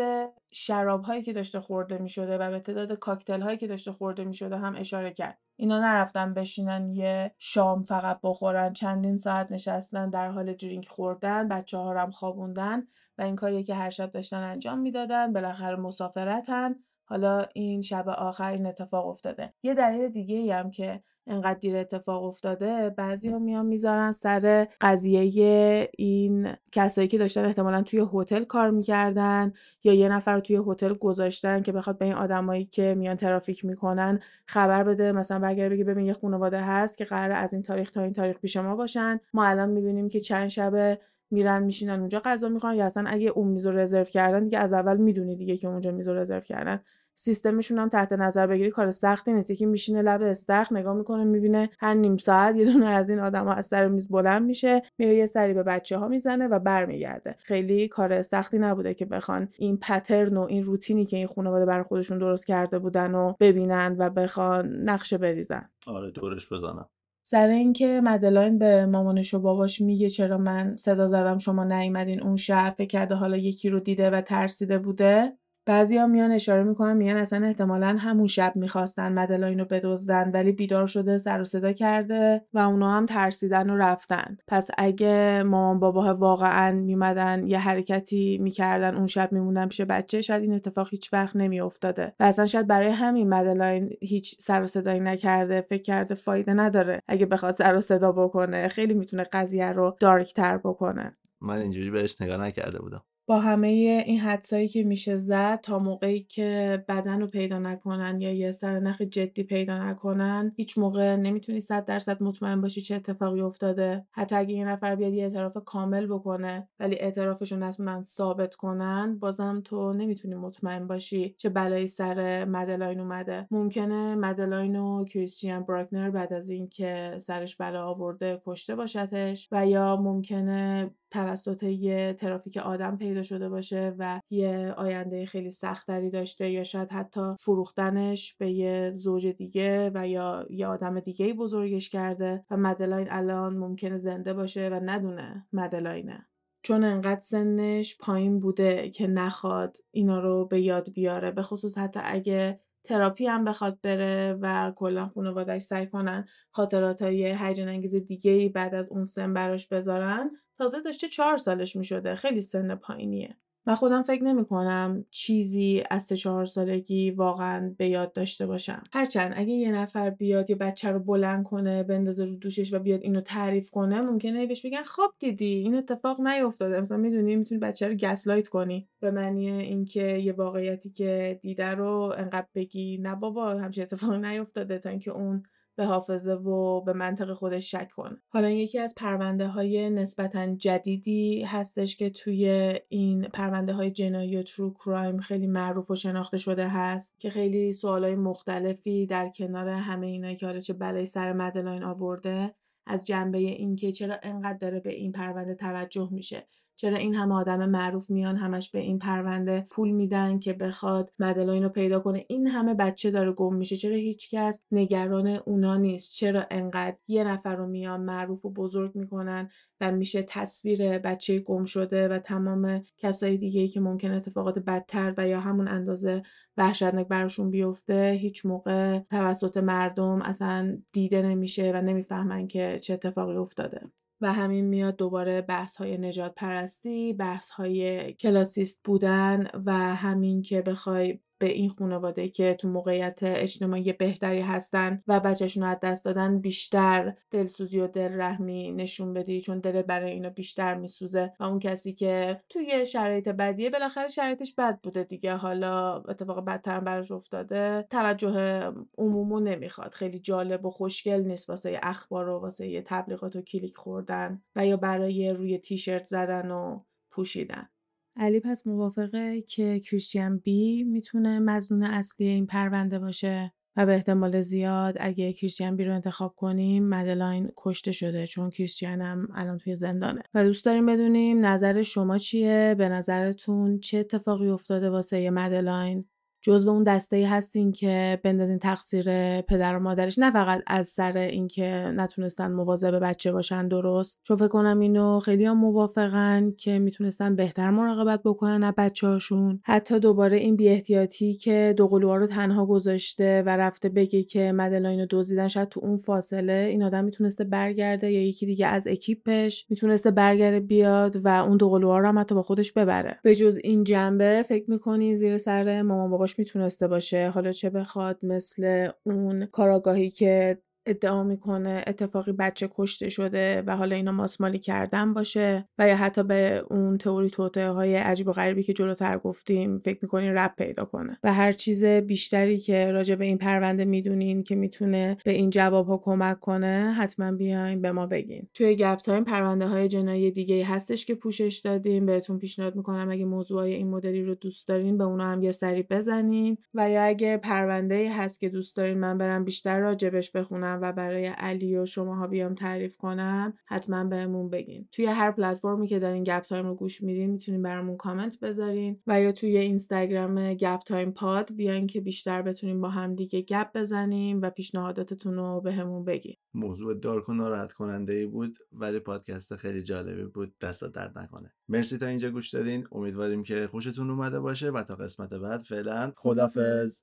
شراب هایی که داشته خورده می شده و به تعداد کاکتل هایی که داشته خورده می شده هم اشاره کرد. اینا نرفتن بشینن یه شام فقط بخورن چندین ساعت نشستن در حال درینک خوردن بچه ها هم خوابوندن و این کاریه که هر شب داشتن انجام می‌دادن. بالاخره مسافرتن. حالا این شب آخر این اتفاق افتاده. یه دلیل دیگه ای هم که انقدر دیر اتفاق افتاده بعضی ها میان می‌ذارن سر قضیه این کسایی که داشتن احتمالا توی هتل کار می‌کردن یا یه نفر رو توی هتل گذاشتن که بخواد به این آدمایی که میان ترافیک می‌کنن خبر بده. مثلا برگرده بگه ببین یه خانواده هست که قرار از این تاریخ تا این تاریخ پیش ما باشن. ما الان می‌بینیم که چند شب میرن میشینن اونجا غذا می‌خورن یا اصلا اگه اون میز رو رزرو کردن دیگه از اول می‌دونی دیگه که اونجا میز رو رزرو کردن. سیستمشون هم تحت نظر بگیری کار سختی نیست. یکی میشینه لب استخر نگاه می‌کنه می‌بینه هر نیم ساعت یه دونه از این آدما از سر میز بلند میشه میره یه سری به بچه ها می‌زنه و برمیگرده. خیلی کار سختی نبوده که بخوان این پترن و این روتینی که این خانواده برای خودشون درست کرده بودن و ببینن و بخوان نقشه بریزن. آره دورش بزنم. سر اینکه مدلاین به مامانش و باباش میگه چرا من صدا زدم شما نیومدین اون شب فکر کرده حالا یکی رو دیده و ترسیده بوده. بعضیا میان اشاره می‌کنن میگن اصلا احتمالا همون شب می‌خواستن مدلاین رو بدزدن ولی بیدار شده سر و صدا کرده و اونا هم ترسیدن و رفتن. پس اگه مامان باباه واقعا میمدن یه حرکتی می‌کردن اون شب میموندن پیش بچه شاید این اتفاق هیچ وقت نمیافتاده. و اصلا شاید برای همین مدلاین هیچ سر و صدایی نکرده فکر کرده فایده نداره اگه بخواد سر و صدا بکنه. خیلی می‌تونه قضیه رو دارک تر بکنه. من اینجوری بهش نگاه نکرده بودم. با همه این حدسایی که میشه زد تا موقعی که بدن رو پیدا نکنن یا یه سرنخ جدی پیدا نکنن هیچ موقع نمی‌تونی صد درصد مطمئن باشی چه اتفاقی افتاده. حتی اگه یه نفر بیاد یه اعتراف کامل بکنه ولی اعترافش رو نتونن ثابت کنن بازم تو نمی‌تونی مطمئن باشی چه بلایی سر مدلاین اومده. ممکنه مدلاین و کریستیان براکنر بعد از اینکه سرش بلا آورده کشته باشتش و یا ممکنه توسط یه ترافیک آدم پیدا شده باشه و یه آینده خیلی سختری داشته یا شاید حتی فروختنش به یه زوج دیگه و یا یه آدم دیگه بزرگش کرده و مدلاین الان ممکنه زنده باشه و ندونه مدلاینه چون انقدر سنش پایین بوده که نخواد اینا رو به یاد بیاره به خصوص حتی اگه تراپی هم بخواد بره و کلا خانواده‌اش سعی کنن خاطرات های هیجان انگیز دیگه ای بعد از اون سن براش بذارن تازه داشته چهار سالش می‌شده. خیلی سن پایینیه. و خودم فکر نمی کنم چیزی از سه چهار سالگی واقعا به یاد داشته باشم. هرچند اگه یه نفر بیاد یه بچه رو بلند کنه بندازه رو دوشش و بیاد اینو تعریف کنه ممکنه بهش بگن خب دیدی این اتفاق نیفتاده. مثلا می‌دونی می‌تونی بچه رو گسلایت کنی. به معنی اینکه یه واقعیتی که دیده رو انقدر بگی نه بابا همچین اتفاق نیفتاده. تا اینکه اون به حافظه و به منطق خودش شک کنه حالا یکی از پرونده های نسبتا جدیدی هستش که توی این پرونده های جنایی و ترو کرایم خیلی معروف و شناخته شده هست که خیلی های مختلفی در کنار همه اینایی که حالا چه بلای سر مدلاین آورده از جنبه اینکه چرا انقدر داره به این پرونده توجه میشه. چرا این همه آدم معروف میان همش به این پرونده پول میدن که بخواد مدلاین رو پیدا کنه؟ این همه بچه داره گم میشه. چرا هیچکس نگران اونا نیست؟ چرا انقدر یه نفر رو میان معروف و بزرگ می‌کنن و میشه تصویر بچه گم شده و تمام کسای دیگه که ممکن اتفاقات بدتر و یا همون اندازه وحشتناک براشون بیفته هیچ موقع توسط مردم اصلا دیده نمیشه و نمی‌فهمن که چه اتفاقی افتاده؟ و همین میاد دوباره بحث های نجات پرستی بحث های کلاسیست بودن و همین که بخوای به این خانواده که تو موقعیت اجتماعی بهتری هستن و بچهشون رو از دست دادن بیشتر دلسوزی و دلرحمی نشون بدی چون دلت برای اینا بیشتر میسوزه و اون کسی که توی شرایط بدیه بالاخره شرایطش بد بوده دیگه. حالا اتفاق بدتر براش افتاده توجه عمومو نمی‌خواد. خیلی جالب و خوشگل نیست واسه اخبار و واسه تبلیغات و کلیک خوردن و یا برای روی تیشرت زدن و پوشیدن. علی پس موافقه که کریستیان بی می‌تونه مزنون اصلی این پرونده باشه و به احتمال زیاد اگه کریستیان بی رو انتخاب کنیم مدلاین کشته شده چون کریستیان هم الان توی زندانه. و دوست داریم بدونیم نظر شما چیه؟ به نظرتون چه اتفاقی افتاده واسه مدلاین جزو اون دسته هستین که بندازین تقصیر پدر و مادرش. نه فقط از سر اینکه نتونستن مواظب بچه باشن درست. چون فکر کنم اینو خیلی هم موافقن که می‌تونستن بهتر مراقبت بکنن از بچه هاشون حتی دوباره این بیاحتیاطی که دوقلوها رو تنها گذاشته و رفته بگه که مدلاینو دزدیدن شاید تو اون فاصله این آدم می‌تونسته برگرده یا یکی دیگه از اکیپش می‌تونسته برگرده بیاد و اون دوقلوها رو هم حتی با خودش ببره. به جز این جنبه فکر می‌کنی زیر سر مامان باباش می‌تونسته باشه. حالا چه بخواد مثل اون کاراگاهی که ادعا می‌کنه اتفاقی بچه کشته شده و حالا اینا ماسمالی کردن باشه و یا حتی به اون تئوری توطئه های عجیب و غریبی که جلوتر گفتیم فکر می‌کنین ربط پیدا کنه. و هر چیز بیشتری که راجع به این پرونده می‌دونین که می‌تونه به این جواب ها کمک کنه حتما بیاین به ما بگین. توی گپ تایم پرونده های جنایی دیگه هستش که پوشش دادیم. بهتون پیشنهاد می‌کنم اگه موضوع این مدلی رو دوست دارین به اونا هم یه سری بزنین. و یا اگه پرونده هست که دوست دارین من برم بیشتر راجبش بخونم و برای علی و شماها بیام تعریف کنم حتما بهمون بگین. توی هر پلتفرمی که دارین گپ تایم رو گوش میدین می‌تونین برامون کامنت بذارین و یا توی اینستاگرام گپ تایم پاد بیاین که بیشتر بتونیم با هم دیگه گپ بزنیم و پیشنهاداتتون رو بهمون بگین. موضوع دارک و ناراحت کننده ای بود ولی پادکست خیلی جالبی بود. دست درد نکنه. مرسی تا اینجا گوش دادین. امیدواریم که خوشتون اومده باشه و تا قسمت بعد فعلا خدافظ